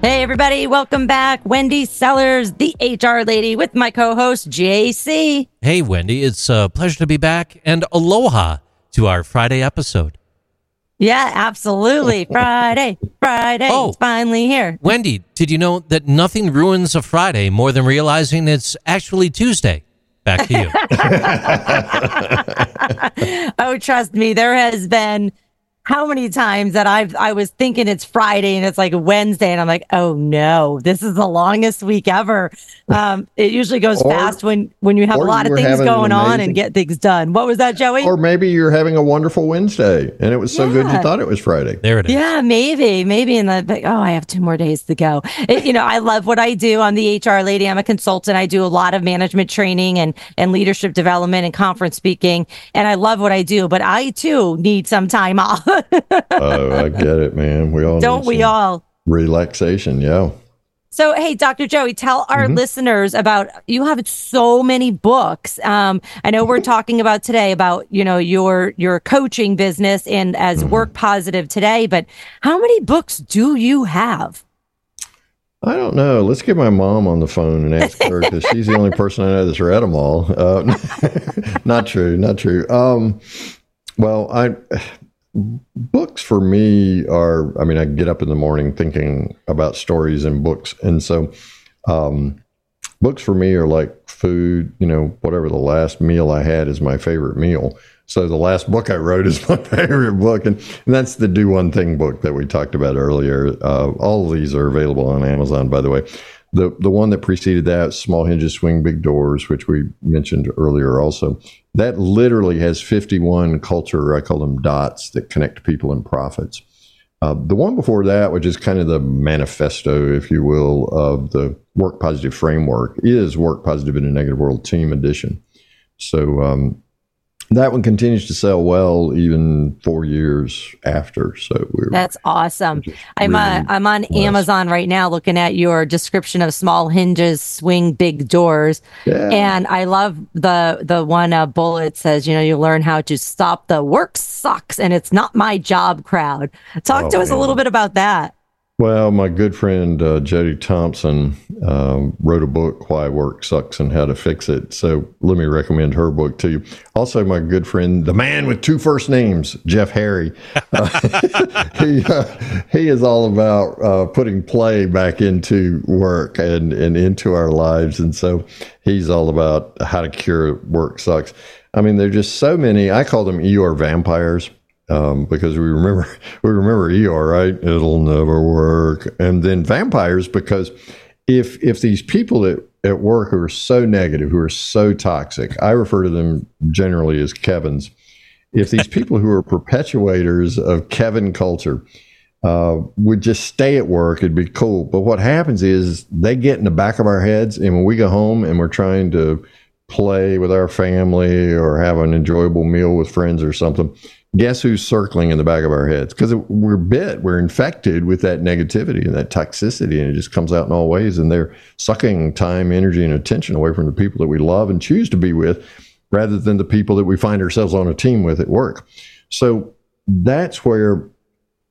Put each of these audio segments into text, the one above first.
Hey, everybody, welcome back. Wendy Sellers, the HR lady, with my co host, JC. Hey, Wendy, it's a pleasure to be back, and aloha to our Friday episode. Yeah, absolutely. Friday, Friday, Oh. it's finally here. Wendy, did you know that nothing ruins a Friday more than realizing it's actually Tuesday? Back to you. Oh, trust me, there has been how many times that I've I was thinking it's Friday and it's like Wednesday, and I'm like, oh no, this is the longest week ever. Um, it usually goes Or- fast when when you have a lot of things having an going on and get things done. What was that, Joey? Or maybe you're having a wonderful Wednesday and it was so good you thought it was Friday. There it is. Yeah, maybe, maybe in the like, oh, I have two more days to go. It- you know, I love what I do. I'm the HR lady. I'm a consultant. I do a lot of management training and and leadership development and conference speaking, and I love what I do. But I too need some time off. Oh, I get it, man. We all Don't we all? relaxation. Yeah. So, hey, Dr. Joey, tell our Mm-hmm. listeners about you have so many books. Um, I know we're talking about today about you know your your coaching business and as Mm-hmm. work positive today, but how many books do you have? I don't know. Let's get my mom on the phone and ask her because she's the only person I know that's read them all. Uh, not true. Not true. Um, well, I books for me are. I mean, I get up in the morning thinking about stories and books, and so um, books for me are like food. You know, whatever the last meal I had is my favorite meal. So the last book I wrote is my favorite book, and, and that's the Do One Thing book that we talked about earlier. Uh, all of these are available on Amazon, by the way. The the one that preceded that, Small Hinges Swing Big Doors, which we mentioned earlier, also that literally has 51 culture, I call them dots that connect people and profits. Uh, the one before that, which is kind of the manifesto, if you will, of the Work Positive framework, is Work Positive in a Negative World Team Edition. So um, that one continues to sell well even four years after. So we're That's awesome. I'm really uh, I'm on blessed. Amazon right now looking at your description of small hinges swing big doors, Yeah. and I love the the one uh, bullet says you know you learn how to stop the work sucks and it's not my job crowd. Talk Oh, to us a little bit about that. Well, my good friend uh, Jody Thompson um, wrote a book, Why Work Sucks and How to Fix It. So let me recommend her book to you. Also, my good friend, the man with two first names, Jeff Harry. Uh, he, uh, he is all about uh, putting play back into work and, and into our lives. And so he's all about how to cure work sucks. I mean, there are just so many, I call them Eeyore vampires um, because we remember we remember ER, right? It'll never work. And then vampires, because if if these people at, at work who are so negative, who are so toxic, I refer to them generally as Kevins. If these people who are perpetuators of Kevin culture uh, would just stay at work, it'd be cool. But what happens is they get in the back of our heads, and when we go home and we're trying to play with our family or have an enjoyable meal with friends or something, guess who's circling in the back of our heads? Because we're bit, we're infected with that negativity and that toxicity, and it just comes out in all ways. And they're sucking time, energy, and attention away from the people that we love and choose to be with, rather than the people that we find ourselves on a team with at work. So that's where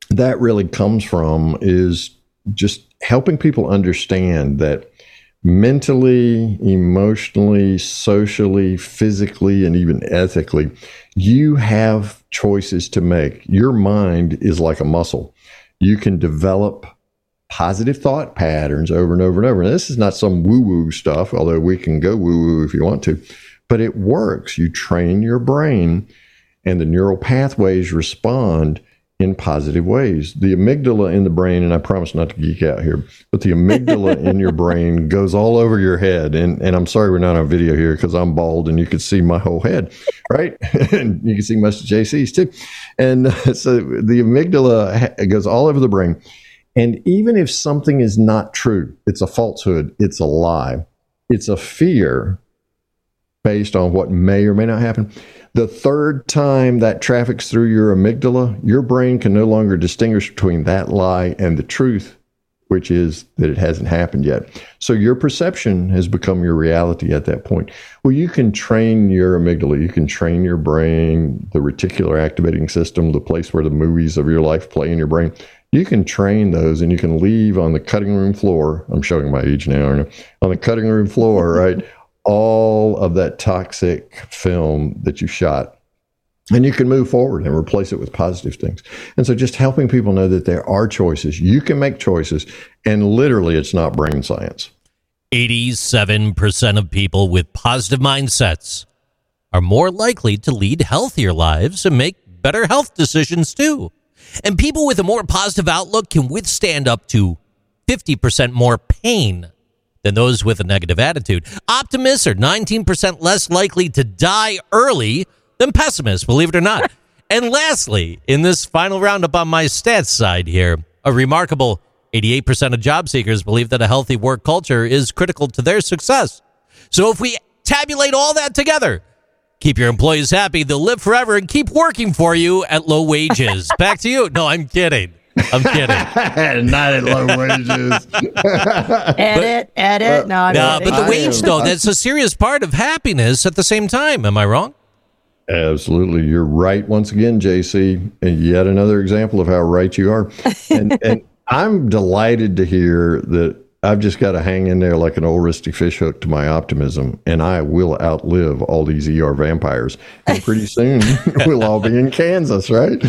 that really comes from is just helping people understand that mentally, emotionally, socially, physically, and even ethically, you have choices to make. Your mind is like a muscle. You can develop positive thought patterns over and over and over. And this is not some woo woo stuff, although we can go woo woo if you want to, but it works. You train your brain, and the neural pathways respond in positive ways. The amygdala in the brain, and I promise not to geek out here, but the amygdala in your brain goes all over your head. And, and I'm sorry we're not on video here because I'm bald and you can see my whole head, right? and you can see most of JC's too. And so the amygdala ha- goes all over the brain. And even if something is not true, it's a falsehood, it's a lie, it's a fear based on what may or may not happen, The third time that traffics through your amygdala, your brain can no longer distinguish between that lie and the truth which is that it hasn't happened yet. So your perception has become your reality at that point. Well, you can train your amygdala, you can train your brain, the reticular activating system, the place where the movies of your life play in your brain. You can train those and you can leave on the cutting room floor. I'm showing my age now, on the cutting room floor, right? All of that toxic film that you shot and you can move forward and replace it with positive things. And so just helping people know that there are choices. You can make choices. And literally, it's not brain science. 87% of people with positive mindsets are more likely to lead healthier lives and make better health decisions too. And people with a more positive outlook can withstand up to 50% more pain than those with a negative attitude. Optimists are 19% less likely to die early than pessimists, believe it or not. and lastly, in this final roundup on my stats side here, a remarkable 88% of job seekers believe that a healthy work culture is critical to their success. So if we tabulate all that together, keep your employees happy, they'll live forever and keep working for you at low wages. Back to you. No, I'm kidding. I'm kidding. Not at low wages. edit, edit. No, I'm no, but the wage though, that's a serious part of happiness at the same time. Am I wrong? Absolutely. You're right once again, JC. And yet another example of how right you are. And, and I'm delighted to hear that I've just got to hang in there like an old rusty fish hook to my optimism, and I will outlive all these ER vampires. And pretty soon we'll all be in Kansas, right?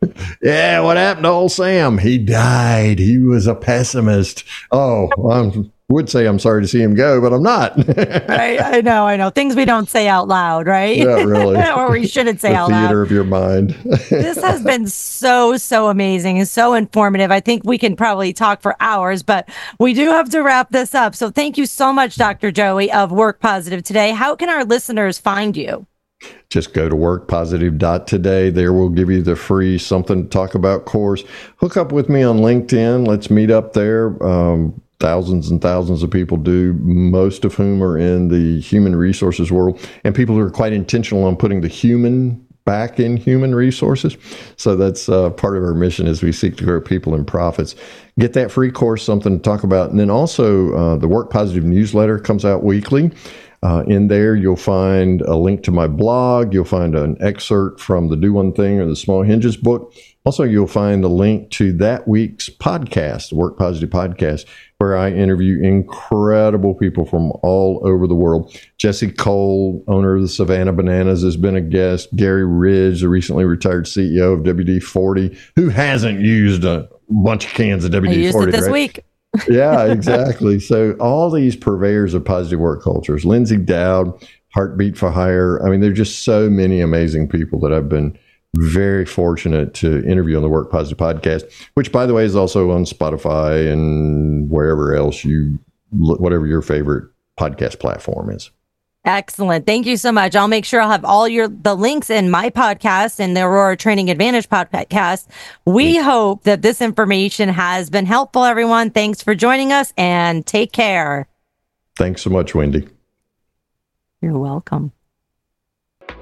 yeah, what happened to old Sam? He died. He was a pessimist. Oh, I'm would say I'm sorry to see him go, but I'm not. I, I, know, I know. Things we don't say out loud, right? Yeah, really. or we shouldn't say the out theater loud. Theater of your mind. this has been so, so amazing and so informative. I think we can probably talk for hours, but we do have to wrap this up. So thank you so much, Dr. Joey of Work Positive today. How can our listeners find you? Just go to workpositive.today. There we'll give you the free something to talk about course. Hook up with me on LinkedIn. Let's meet up there. Um, thousands and thousands of people do, most of whom are in the human resources world, and people who are quite intentional on putting the human back in human resources. So that's uh, part of our mission as we seek to grow people and profits. Get that free course, something to talk about. And then also, uh, the Work Positive newsletter comes out weekly. Uh, in there, you'll find a link to my blog. You'll find an excerpt from the Do One Thing or the Small Hinges book. Also, you'll find a link to that week's podcast, the Work Positive podcast, where I interview incredible people from all over the world. Jesse Cole, owner of the Savannah Bananas, has been a guest. Gary Ridge, the recently retired CEO of WD 40, who hasn't used a bunch of cans of WD 40 this right? week. yeah, exactly. So all these purveyors of positive work cultures, Lindsay Dowd, Heartbeat for Hire. I mean, there's just so many amazing people that I've been very fortunate to interview on the Work Positive podcast, which, by the way, is also on Spotify and wherever else you, look whatever your favorite podcast platform is. Excellent. Thank you so much. I'll make sure I'll have all your the links in my podcast and the Aurora Training Advantage podcast. We hope that this information has been helpful, everyone. Thanks for joining us and take care. Thanks so much, Wendy. You're welcome.